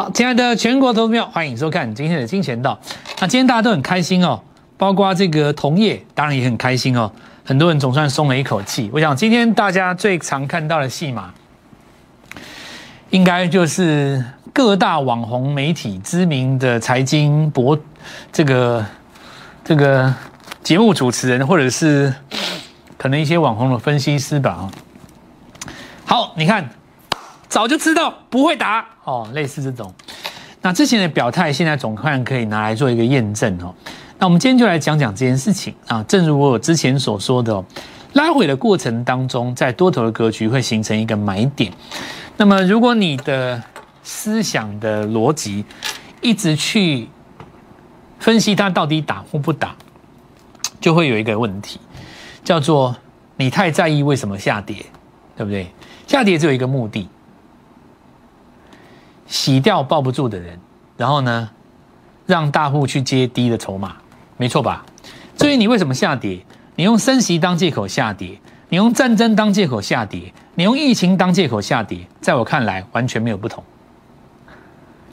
好，亲爱的全国投票，欢迎收看今天的金钱道。那今天大家都很开心哦，包括这个同业当然也很开心哦，很多人总算松了一口气。我想今天大家最常看到的戏码，应该就是各大网红媒体、知名的财经博这个这个节目主持人，或者是可能一些网红的分析师吧。好，你看。早就知道不会答哦，类似这种。那之前的表态，现在总看可以拿来做一个验证哦。那我们今天就来讲讲这件事情啊。正如我之前所说的，拉回的过程当中，在多头的格局会形成一个买点。那么，如果你的思想的逻辑一直去分析它到底打或不打，就会有一个问题，叫做你太在意为什么下跌，对不对？下跌只有一个目的。洗掉抱不住的人，然后呢，让大户去接低的筹码，没错吧？至于你为什么下跌，你用升息当借口下跌，你用战争当借口下跌，你用疫情当借口下跌，在我看来完全没有不同。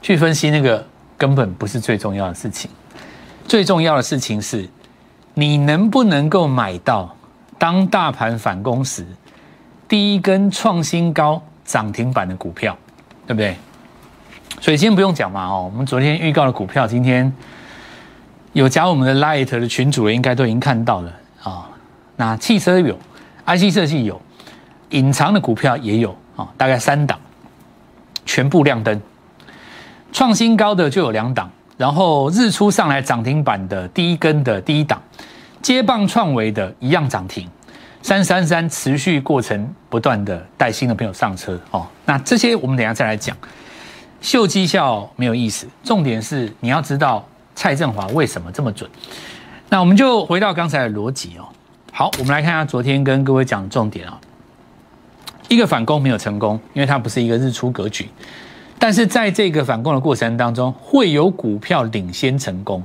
去分析那个根本不是最重要的事情，最重要的事情是，你能不能够买到当大盘反攻时第一根创新高涨停板的股票，对不对？所以今天不用讲嘛哦，我们昨天预告的股票，今天有加我们的 Light 的群主人应该都已经看到了啊。那汽车有，IC 设计有，隐藏的股票也有啊，大概三档，全部亮灯。创新高的就有两档，然后日出上来涨停板的第一根的第一档，接棒创维的一样涨停，三三三持续过程不断的带新的朋友上车哦。那这些我们等下再来讲。秀绩效没有意思，重点是你要知道蔡振华为什么这么准。那我们就回到刚才的逻辑哦。好，我们来看一下昨天跟各位讲的重点啊。一个反攻没有成功，因为它不是一个日出格局。但是在这个反攻的过程当中，会有股票领先成功，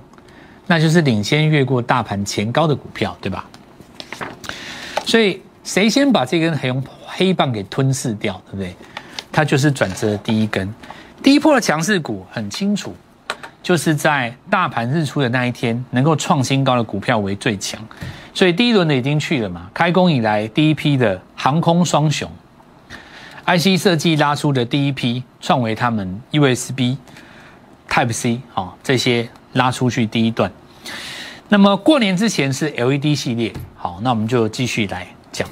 那就是领先越过大盘前高的股票，对吧？所以谁先把这根黑黑棒给吞噬掉，对不对？它就是转折的第一根。第一波的强势股很清楚，就是在大盘日出的那一天，能够创新高的股票为最强。所以第一轮的已经去了嘛？开工以来第一批的航空双雄，IC 设计拉出的第一批创维他们 USB Type C 啊，这些拉出去第一段。那么过年之前是 LED 系列，好，那我们就继续来讲。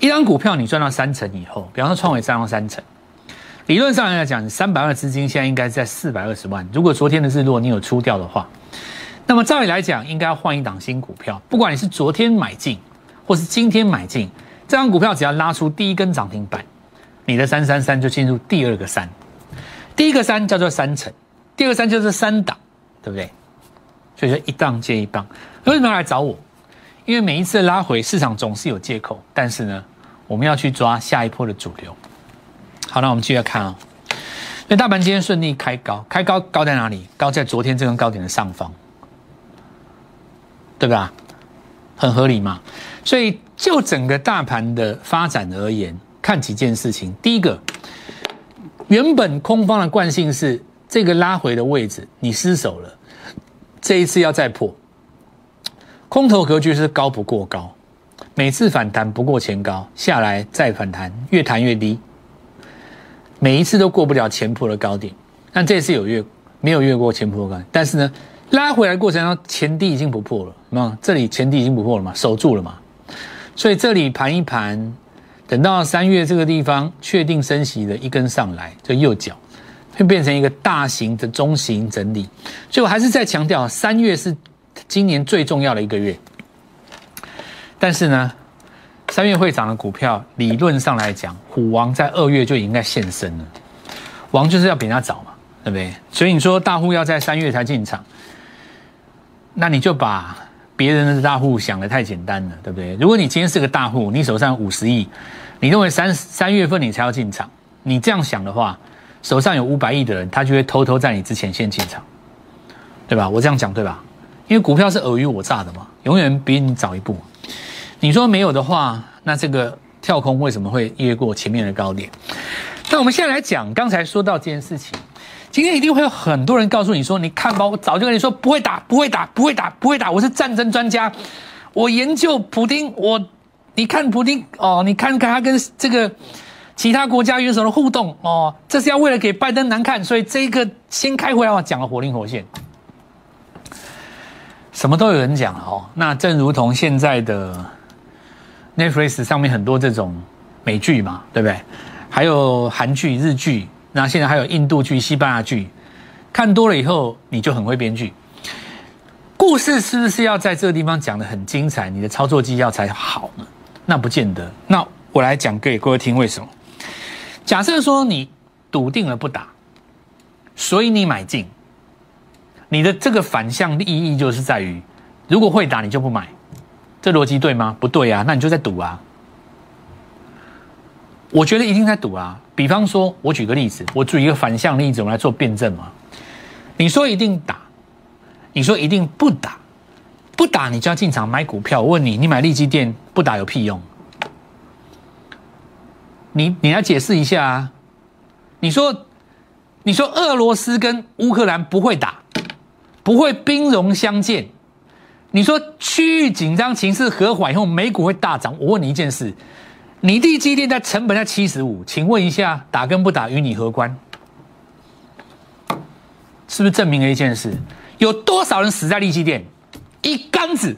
一张股票你赚到三成以后，比方说创维赚到三成。理论上来讲，三百万资金现在应该在四百二十万。如果昨天的日落你有出掉的话，那么照理来讲，应该要换一档新股票。不管你是昨天买进，或是今天买进，这张股票只要拉出第一根涨停板，你的三三三就进入第二个三。第一个三叫做三层，第二个三就是三档，对不对？所以说一档接一档。为什么要来找我？因为每一次拉回，市场总是有借口，但是呢，我们要去抓下一波的主流。好，那我们继续看啊。那大盘今天顺利开高，开高高在哪里？高在昨天这根高点的上方，对吧？很合理嘛。所以就整个大盘的发展而言，看几件事情。第一个，原本空方的惯性是这个拉回的位置，你失手了，这一次要再破。空头格局是高不过高，每次反弹不过前高，下来再反弹，越弹越低。每一次都过不了前坡的高点，但这次有越没有越过前坡高点，但是呢，拉回来过程当中前低已经不破了，那这里前低已经不破了嘛，守住了嘛，所以这里盘一盘，等到三月这个地方确定升息的一根上来，这右脚会变成一个大型的中型整理，所以我还是在强调，三月是今年最重要的一个月，但是呢。三月会涨的股票，理论上来讲，虎王在二月就应该现身了。王就是要比人家早嘛，对不对？所以你说大户要在三月才进场，那你就把别人的大户想的太简单了，对不对？如果你今天是个大户，你手上五十亿，你认为三三月份你才要进场，你这样想的话，手上有五百亿的人，他就会偷偷在你之前先进场，对吧？我这样讲对吧？因为股票是尔虞我诈的嘛，永远比你早一步。你说没有的话，那这个跳空为什么会越过前面的高点？那我们现在来讲，刚才说到这件事情，今天一定会有很多人告诉你说：“你看吧，我早就跟你说不会打，不会打，不会打，不会打。我是战争专家，我研究普丁，我你看普丁哦，你看看他跟这个其他国家元首的互动哦，这是要为了给拜登难看，所以这个先开回来，我讲了活灵活现，什么都有人讲了哦。那正如同现在的 Netflix 上面很多这种美剧嘛，对不对？还有韩剧、日剧。那现在还有印度剧、西班牙剧，看多了以后你就很会编剧。故事是不是要在这个地方讲的很精彩，你的操作技巧才好呢？那不见得。那我来讲给各位听为什么？假设说你笃定了不打，所以你买进，你的这个反向意义就是在于，如果会打你就不买，这逻辑对吗？不对啊，那你就在赌啊。我觉得一定在赌啊！比方说，我举个例子，我举一个反向例子，我们来做辩证嘛。你说一定打，你说一定不打，不打你就要进场买股票。我问你，你买利基店不打有屁用？你你来解释一下啊！你说你说俄罗斯跟乌克兰不会打，不会兵戎相见。你说区域紧张情势和缓以后，美股会大涨。我问你一件事。你地基电在成本在七十五，请问一下，打跟不打与你何关？是不是证明了一件事？有多少人死在利基店？一缸子，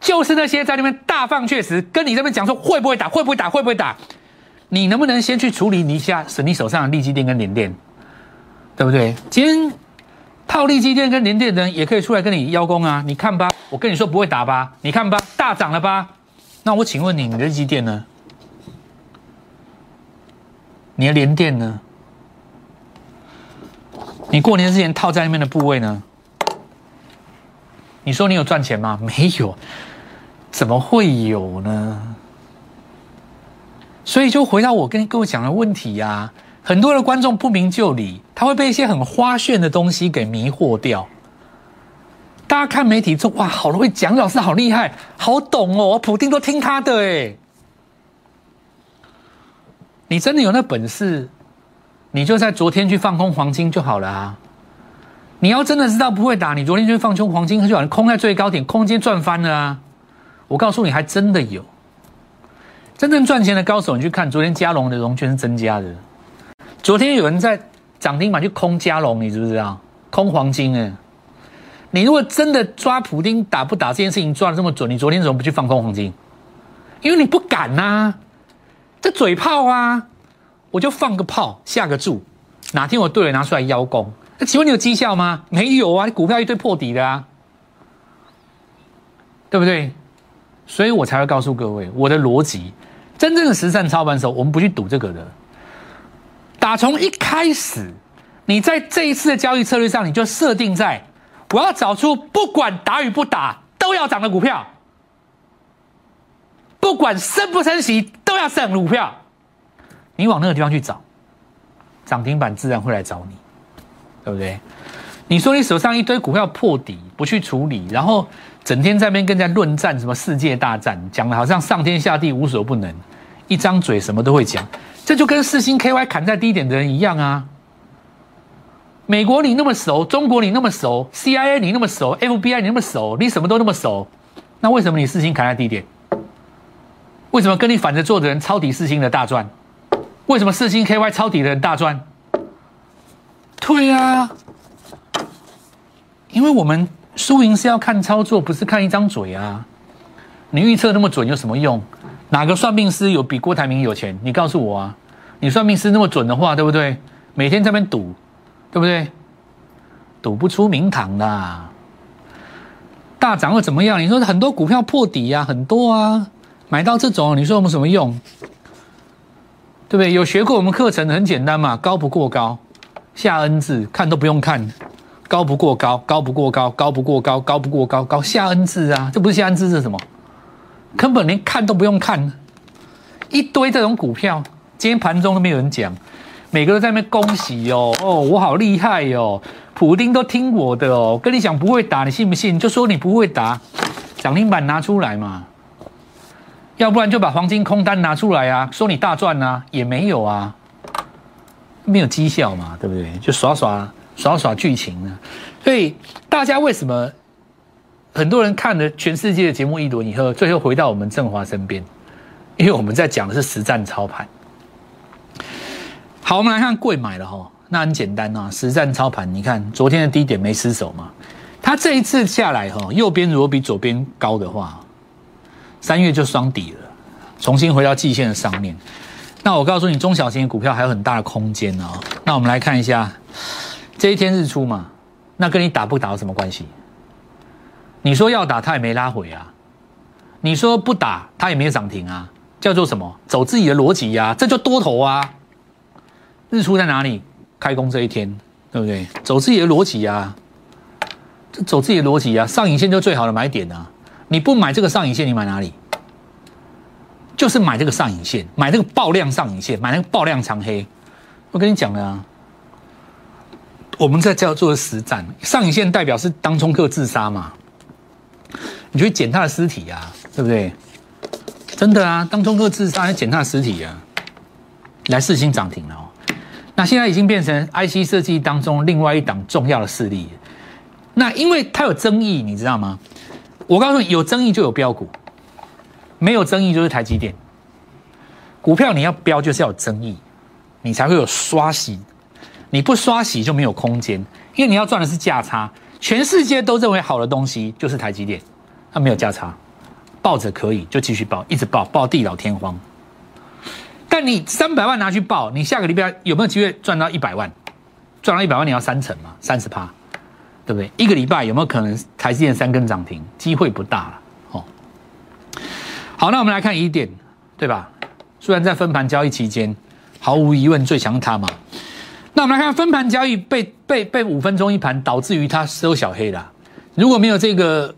就是那些在那边大放血时，跟你这边讲说会不会打，会不会打，会不会打？你能不能先去处理一下是你手上的利基电跟联电，对不对？今天套利基电跟联电的人也可以出来跟你邀功啊！你看吧，我跟你说不会打吧？你看吧，大涨了吧？那我请问你，你的基电呢？你的联电呢？你过年之前套在那边的部位呢？你说你有赚钱吗？没有，怎么会有呢？所以就回到我跟各位讲的问题呀，很多的观众不明就里，他会被一些很花炫的东西给迷惑掉。大家看媒体说哇，好会讲，老师好厉害，好懂哦，普丁都听他的哎。你真的有那本事，你就在昨天去放空黄金就好了啊！你要真的知道不会打，你昨天就放空黄金，就好像空在最高点，空间赚翻了啊！我告诉你，还真的有真正赚钱的高手，你去看昨天加龙的融券是增加的。昨天有人在涨停板去空加龙，你知不知道？空黄金哎。你如果真的抓普丁打不打这件事情抓的这么准，你昨天怎么不去放空黄金？因为你不敢呐，这嘴炮啊，我就放个炮下个注，哪天我对了拿出来邀功，那请问你有绩效吗？没有啊，你股票一堆破底的啊，对不对？所以我才会告诉各位我的逻辑，真正的实战操盘手，我们不去赌这个的，打从一开始，你在这一次的交易策略上，你就设定在。我要找出不管打与不打都要涨的股票，不管升不升息都要涨的股票，你往那个地方去找，涨停板自然会来找你，对不对？你说你手上一堆股票破底不去处理，然后整天在那边跟人家论战什么世界大战，讲的好像上天下地无所不能，一张嘴什么都会讲，这就跟四星 KY 砍在低点的人一样啊。美国你那么熟，中国你那么熟，CIA 你那么熟，FBI 你那么熟，你什么都那么熟，那为什么你四星砍在低点？为什么跟你反着做的人抄底四星的大赚？为什么四星 KY 抄底的人大赚？对啊，因为我们输赢是要看操作，不是看一张嘴啊。你预测那么准有什么用？哪个算命师有比郭台铭有钱？你告诉我啊！你算命师那么准的话，对不对？每天在那边赌。对不对？赌不出名堂的，大涨会怎么样？你说很多股票破底呀，很多啊，买到这种，你说我们什么用？对不对？有学过我们课程的很简单嘛，高不过高，下 N 字看都不用看，高不过高，高不过高，高不过高，高不过高，高下 N 字啊，这不是下 N 字是什么？根本连看都不用看，一堆这种股票，今天盘中都没有人讲。每个都在那边恭喜哦哦，我好厉害哟！普丁都听我的哦，跟你讲不会打，你信不信？就说你不会打，涨停板拿出来嘛，要不然就把黄金空单拿出来啊，说你大赚啊，也没有啊，没有绩效嘛，对不对？就耍耍耍耍剧情呢。所以大家为什么很多人看了全世界的节目一轮以后，最后回到我们振华身边？因为我们在讲的是实战操盘。好，我们来看贵买了哈，那很简单啊，实战操盘。你看昨天的低点没失手嘛？它这一次下来哈，右边如果比左边高的话，三月就双底了，重新回到季线的上面。那我告诉你，中小型的股票还有很大的空间哦。那我们来看一下这一天日出嘛，那跟你打不打有什么关系？你说要打，它也没拉回啊；你说不打，它也没有涨停啊。叫做什么？走自己的逻辑呀，这就多头啊。日出在哪里？开工这一天，对不对？走自己的逻辑啊，走自己的逻辑啊。上影线就最好的买点啊。你不买这个上影线，你买哪里？就是买这个上影线，买这个爆量上影线，买那个爆量长黑。我跟你讲了啊，我们在叫做实战，上影线代表是当冲客自杀嘛？你去捡他的尸体呀，对不对？真的啊，当中客自杀，捡他的尸体啊，来四星涨停了哦。那现在已经变成 IC 设计当中另外一档重要的势力。那因为它有争议，你知道吗？我告诉你，有争议就有标股，没有争议就是台积电。股票你要标就是要有争议，你才会有刷洗。你不刷洗就没有空间，因为你要赚的是价差。全世界都认为好的东西就是台积电，它没有价差。抱着可以就继续抱，一直抱，抱地老天荒。但你三百万拿去抱，你下个礼拜有没有机会赚到一百万？赚到一百万你要三成嘛，三十趴，对不对？一个礼拜有没有可能台积电三根涨停？机会不大了。哦，好，那我们来看一点，对吧？虽然在分盘交易期间，毫无疑问最强它嘛。那我们来看分盘交易被被被五分钟一盘，导致于它收小黑了。如果没有这个。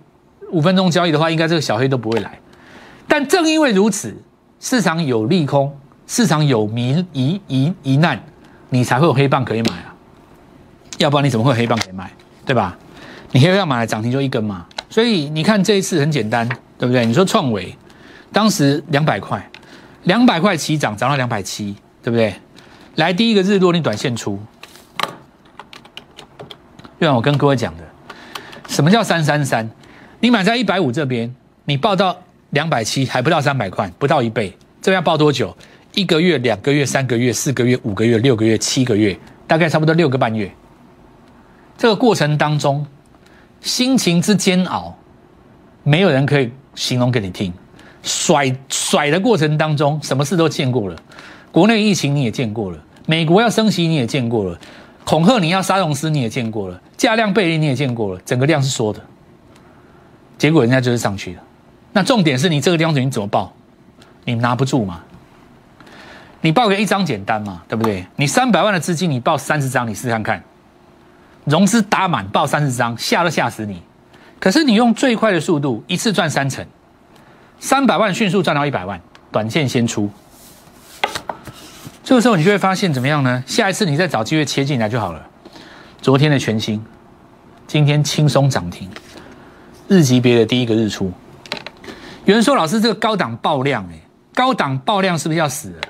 五分钟交易的话，应该这个小黑都不会来。但正因为如此，市场有利空，市场有迷疑疑疑难，你才会有黑棒可以买啊。要不然你怎么会黑棒可以买？对吧？你黑棒买来涨停就一根嘛。所以你看这一次很简单，对不对？你说创维当时两百块，两百块起涨涨到两百七，对不对？来第一个日落，你短线出。就像我跟各位讲的，什么叫三三三？你买在一百五这边，你报到两百七，还不到三百块，不到一倍，这要报多久？一个月、两个月、三个月、四个月、五个月、六个月、七个月，大概差不多六个半月。这个过程当中，心情之煎熬，没有人可以形容给你听。甩甩的过程当中，什么事都见过了，国内疫情你也见过了，美国要升息你也见过了，恐吓你要杀融资你也见过了，价量背离你也见过了，整个量是缩的。结果人家就是上去了，那重点是你这个地方你怎么报？你拿不住吗？你报个一张简单嘛，对不对？你三百万的资金，你报三十张，你试看看，融资打满报三十张，吓都吓死你。可是你用最快的速度，一次赚三成，三百万迅速赚到一百万，短线先出。这个时候你就会发现怎么样呢？下一次你再找机会切进来就好了。昨天的全新，今天轻松涨停。日级别的第一个日出，有人说老师这个高档爆量哎，高档爆量是不是要死了？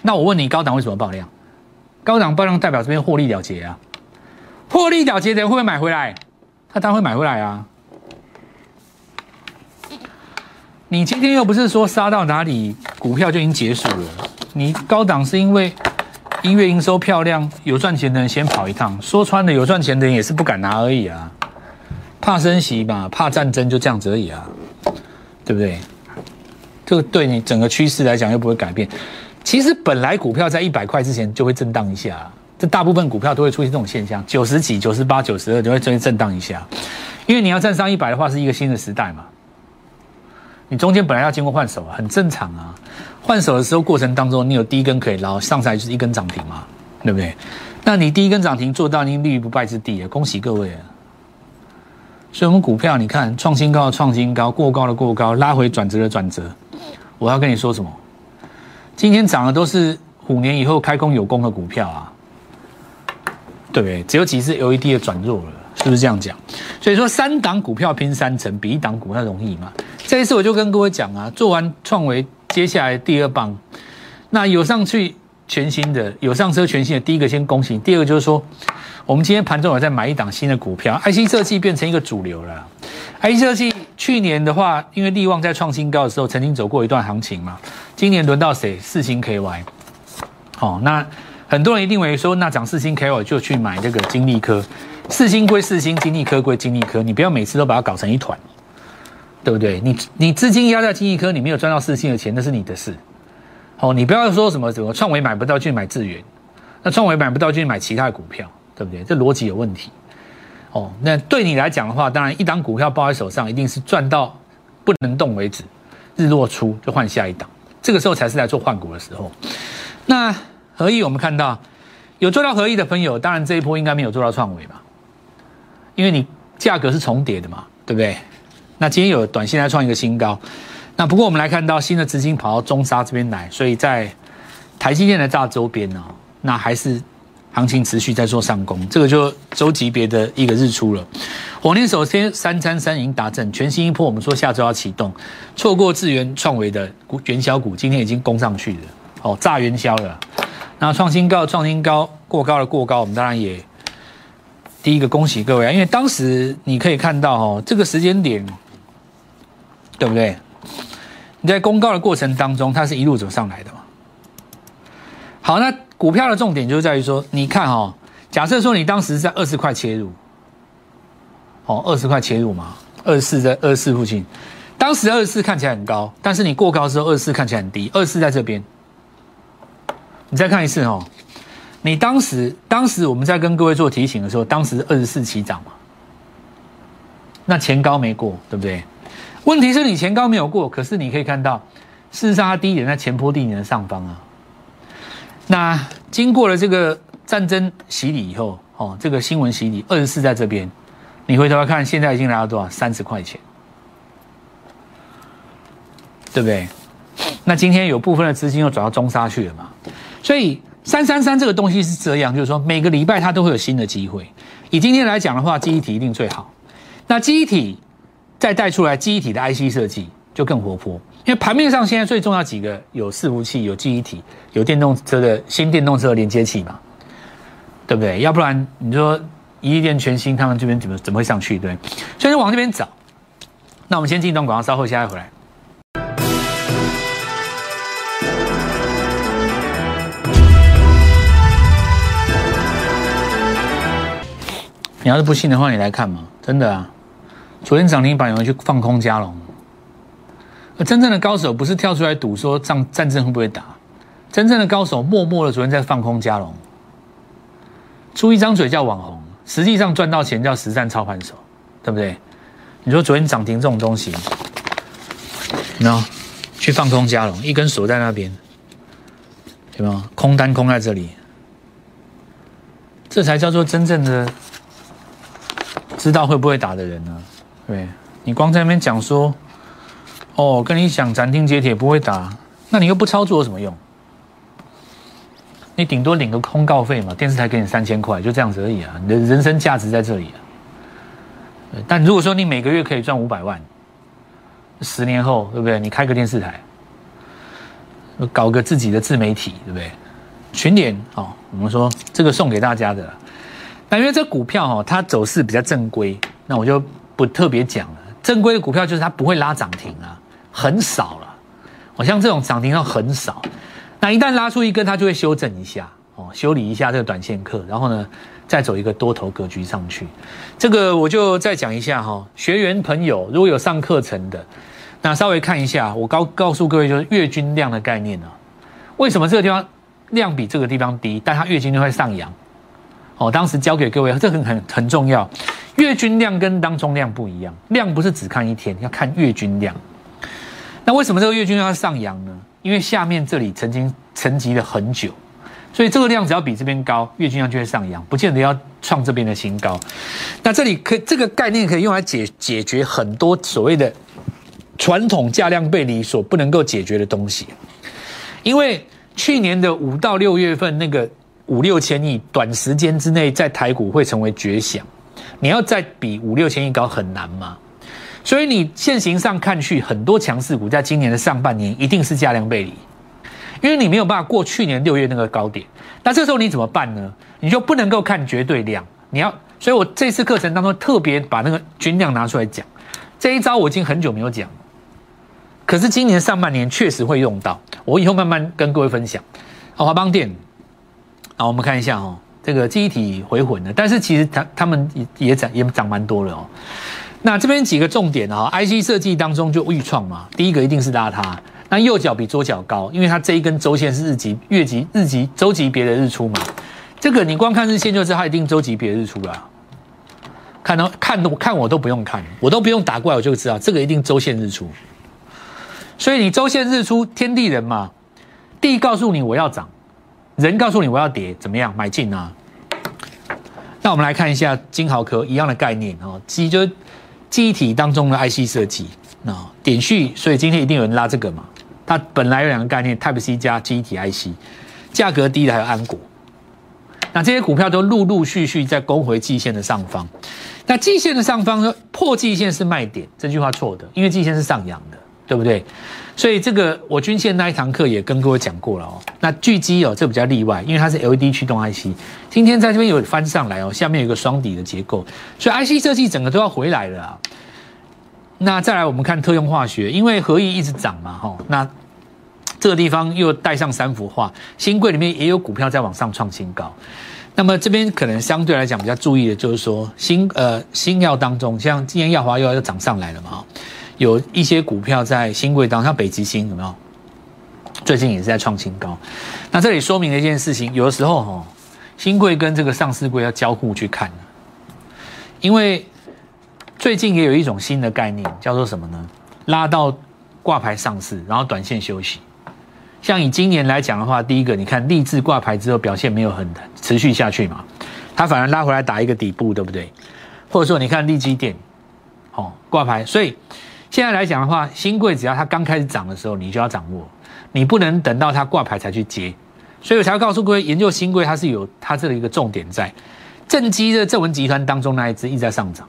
那我问你，高档为什么爆量？高档爆量代表这边获利了结啊，获利了结的人会不会买回来？他当然会买回来啊。你今天又不是说杀到哪里股票就已经结束了，你高档是因为音乐营收漂亮，有赚钱的人先跑一趟，说穿了有赚钱的人也是不敢拿而已啊。怕升息嘛，怕战争就这样子而已啊，对不对？这个对你整个趋势来讲又不会改变。其实本来股票在一百块之前就会震荡一下，这大部分股票都会出现这种现象，九十几、九十八、九十二就会出现震荡一下。因为你要站上一百的话，是一个新的时代嘛。你中间本来要经过换手，很正常啊。换手的时候过程当中，你有第一根可以捞，上来就是一根涨停嘛，对不对？那你第一根涨停做到，你立于不败之地啊！恭喜各位啊！所以，我们股票，你看创新高的创新高，过高的过高，拉回转折的转折。我要跟你说什么？今天涨的都是虎年以后开工有功的股票啊，对不对？只有几次 LED 的转弱了，是不是这样讲？所以说，三档股票拼三成，比一档股票容易嘛？这一次我就跟各位讲啊，做完创维，接下来第二棒，那有上去全新的，有上车全新的，第一个先恭喜，第二个就是说，我们今天盘中有在买一档新的股票，IC 设计变成一个主流了。IC 设计去年的话，因为利旺在创新高的时候，曾经走过一段行情嘛。今年轮到谁？四星 KY。好，那很多人一定会说，那涨四星 KY 就去买这个金利科。四星归四星，金利科归金利科，你不要每次都把它搞成一团，对不对？你你资金压在金利科，你没有赚到四星的钱，那是你的事。哦，你不要说什么什么创维买不到就买智源，那创维买不到就买其他的股票，对不对？这逻辑有问题。哦，那对你来讲的话，当然一档股票抱在手上，一定是赚到不能动为止，日落出就换下一档，这个时候才是来做换股的时候。那合一我们看到有做到合一的朋友，当然这一波应该没有做到创维吧？因为你价格是重叠的嘛，对不对？那今天有短线来创一个新高，那不过我们来看到新的资金跑到中沙这边来，所以在台积电的大周边呢，那还是。行情持续在做上攻，这个就周级别的一个日出了。火年首先三三三已经达阵，全新一波我们说下周要启动，错过智源创维的股元宵股，今天已经攻上去了，哦，炸元宵了。那创新高，创新高，过高了过高，我们当然也第一个恭喜各位啊，因为当时你可以看到哦，这个时间点，对不对？你在公告的过程当中，它是一路走上来的嘛。好，那。股票的重点就在于说，你看哈，假设说你当时在二十块切入，哦，二十块切入嘛，二十四在二十四附近，当时二十四看起来很高，但是你过高的时候，二十四看起来很低，二十四在这边，你再看一次哦，你当时当时我们在跟各位做提醒的时候，当时二十四起涨嘛，那前高没过，对不对？问题是你前高没有过，可是你可以看到，事实上它低点在前坡低点的上方啊。那经过了这个战争洗礼以后，哦，这个新闻洗礼，二十四在这边，你回头来看，现在已经来到多少？三十块钱，对不对？那今天有部分的资金又转到中沙去了嘛？所以三三三这个东西是这样，就是说每个礼拜它都会有新的机会。以今天来讲的话，记忆体一定最好。那记忆体再带出来，记忆体的 IC 设计就更活泼。因为盘面上现在最重要几个有伺服器、有记忆体、有电动车的新电动车连接器嘛，对不对？要不然你说一亿电全新，他们这边怎么怎么会上去？对，所以就往这边找。那我们先进一段广告，稍后下再回来。你要是不信的话，你来看嘛，真的啊，昨天涨停板有人去放空加龙。真正的高手不是跳出来赌说战战争会不会打，真正的高手默默的昨天在放空加龙，出一张嘴叫网红，实际上赚到钱叫实战操盘手，对不对？你说昨天涨停这种东西，那去放空加龙，一根锁在那边，对吗？空单空在这里，这才叫做真正的知道会不会打的人呢？对，你光在那边讲说。哦，跟你讲斩钉截铁不会打，那你又不操作有什么用？你顶多领个通告费嘛，电视台给你三千块，就这样子而已啊。你的人生价值在这里啊。但如果说你每个月可以赚五百万，十年后对不对？你开个电视台，搞个自己的自媒体，对不对？群联哦，我们说这个送给大家的。那因为这股票哈，它走势比较正规，那我就不特别讲了。正规的股票就是它不会拉涨停啊，很少了。我像这种涨停要很少，那一旦拉出一根，它就会修正一下哦，修理一下这个短线客，然后呢，再走一个多头格局上去。这个我就再讲一下哈，学员朋友如果有上课程的，那稍微看一下，我告告诉各位就是月均量的概念呢。为什么这个地方量比这个地方低，但它月均就会上扬？哦，当时教给各位，这很很很重要。月均量跟当中量不一样，量不是只看一天，要看月均量。那为什么这个月均量要上扬呢？因为下面这里曾经沉积了很久，所以这个量只要比这边高，月均量就会上扬，不见得要创这边的新高。那这里可以这个概念可以用来解解决很多所谓的传统价量背离所不能够解决的东西。因为去年的五到六月份那个五六千亿，短时间之内在台股会成为绝响。你要再比五六千亿高很难吗？所以你现行上看去，很多强势股在今年的上半年一定是价量背离，因为你没有办法过去年六月那个高点。那这时候你怎么办呢？你就不能够看绝对量，你要，所以我这次课程当中特别把那个均量拿出来讲。这一招我已经很久没有讲，可是今年上半年确实会用到，我以后慢慢跟各位分享。好，华邦电，好，我们看一下哦，这个记忆体回魂的，但是其实它他们也也涨也涨蛮多了哦。那这边几个重点啊，IC 设计当中就预创嘛，第一个一定是拉它，那右脚比左脚高，因为它这一根周线是日级、月级、日级、周级别的日出嘛，这个你光看日线就知道它一定周级别日出了，看到看都看我都不用看，我都不用打过来我就知道这个一定周线日出，所以你周线日出天地人嘛，地告诉你我要涨，人告诉你我要跌，怎么样买进啊？那我们来看一下金豪科一样的概念哦，基就。记忆体当中的 IC 设计，那点序，所以今天一定有人拉这个嘛？它本来有两个概念，Type C 加记忆体 IC，价格低的还有安国，那这些股票都陆陆续续在攻回季线的上方。那季线的上方呢？破季线是卖点，这句话错的，因为季线是上扬的，对不对？所以这个我均线那一堂课也跟各位讲过了哦。那巨基哦，这比较例外，因为它是 LED 驱动 IC，今天在这边有翻上来哦，下面有个双底的结构，所以 IC 设计整个都要回来了啊。那再来我们看特用化学，因为合意一直涨嘛，哈，那这个地方又带上三幅画，新贵里面也有股票在往上创新高。那么这边可能相对来讲比较注意的就是说新呃新药当中，像今天药华又要涨上来了嘛，有一些股票在新贵当，像北极星有没有？最近也是在创新高。那这里说明了一件事情，有的时候哈，新贵跟这个上市贵要交互去看因为最近也有一种新的概念，叫做什么呢？拉到挂牌上市，然后短线休息。像以今年来讲的话，第一个你看立志挂牌之后表现没有很持续下去嘛，它反而拉回来打一个底部，对不对？或者说你看立基电，哦挂牌，所以。现在来讲的话，新贵只要它刚开始涨的时候，你就要掌握，你不能等到它挂牌才去接。所以我才要告诉各位，研究新贵它是有它这里一个重点在，正基的正文集团当中那一只一直在上涨，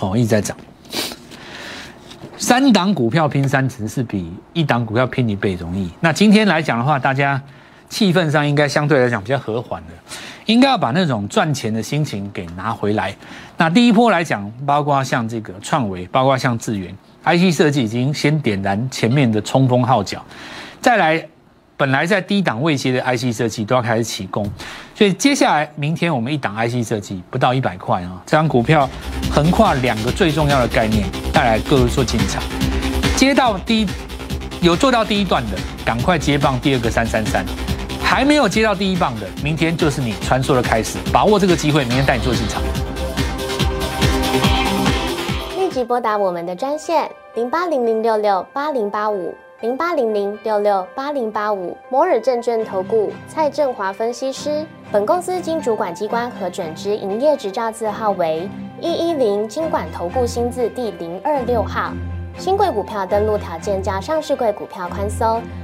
哦一直在涨。三档股票拼三成是比一档股票拼一倍容易。那今天来讲的话，大家气氛上应该相对来讲比较和缓的。应该要把那种赚钱的心情给拿回来。那第一波来讲，包括像这个创维，包括像智源，IC 设计已经先点燃前面的冲锋号角。再来，本来在低档位阶的 IC 设计都要开始起攻。所以接下来明天我们一档 IC 设计不到一百块啊，这张股票横跨两个最重要的概念，带来各位做进场。接到第一有做到第一段的，赶快接棒第二个三三三。还没有接到第一棒的，明天就是你穿梭的开始，把握这个机会，明天带你做进场。立即拨打我们的专线零八零零六六八零八五零八零零六六八零八五摩尔证券投顾蔡振华分析师。本公司经主管机关核准之营业执照字号为一一零金管投顾新字第零二六号。新贵股票登录条件较上市贵股票宽松。